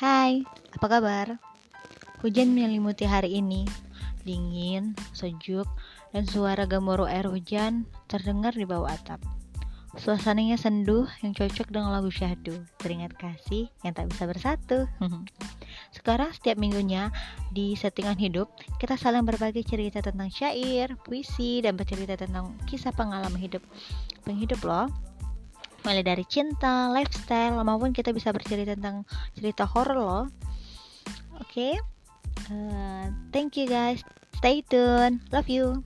Hai, apa kabar? Hujan menyelimuti hari ini. Dingin, sejuk, dan suara gemuruh air hujan terdengar di bawah atap. Suasananya senduh yang cocok dengan lagu syahdu, teringat kasih yang tak bisa bersatu. Sekarang setiap minggunya di settingan hidup, kita saling berbagi cerita tentang syair, puisi, dan bercerita tentang kisah pengalaman hidup penghidup loh mulai dari cinta, lifestyle, maupun kita bisa bercerita tentang cerita horor loh. Oke, okay? uh, thank you guys, stay tune, love you.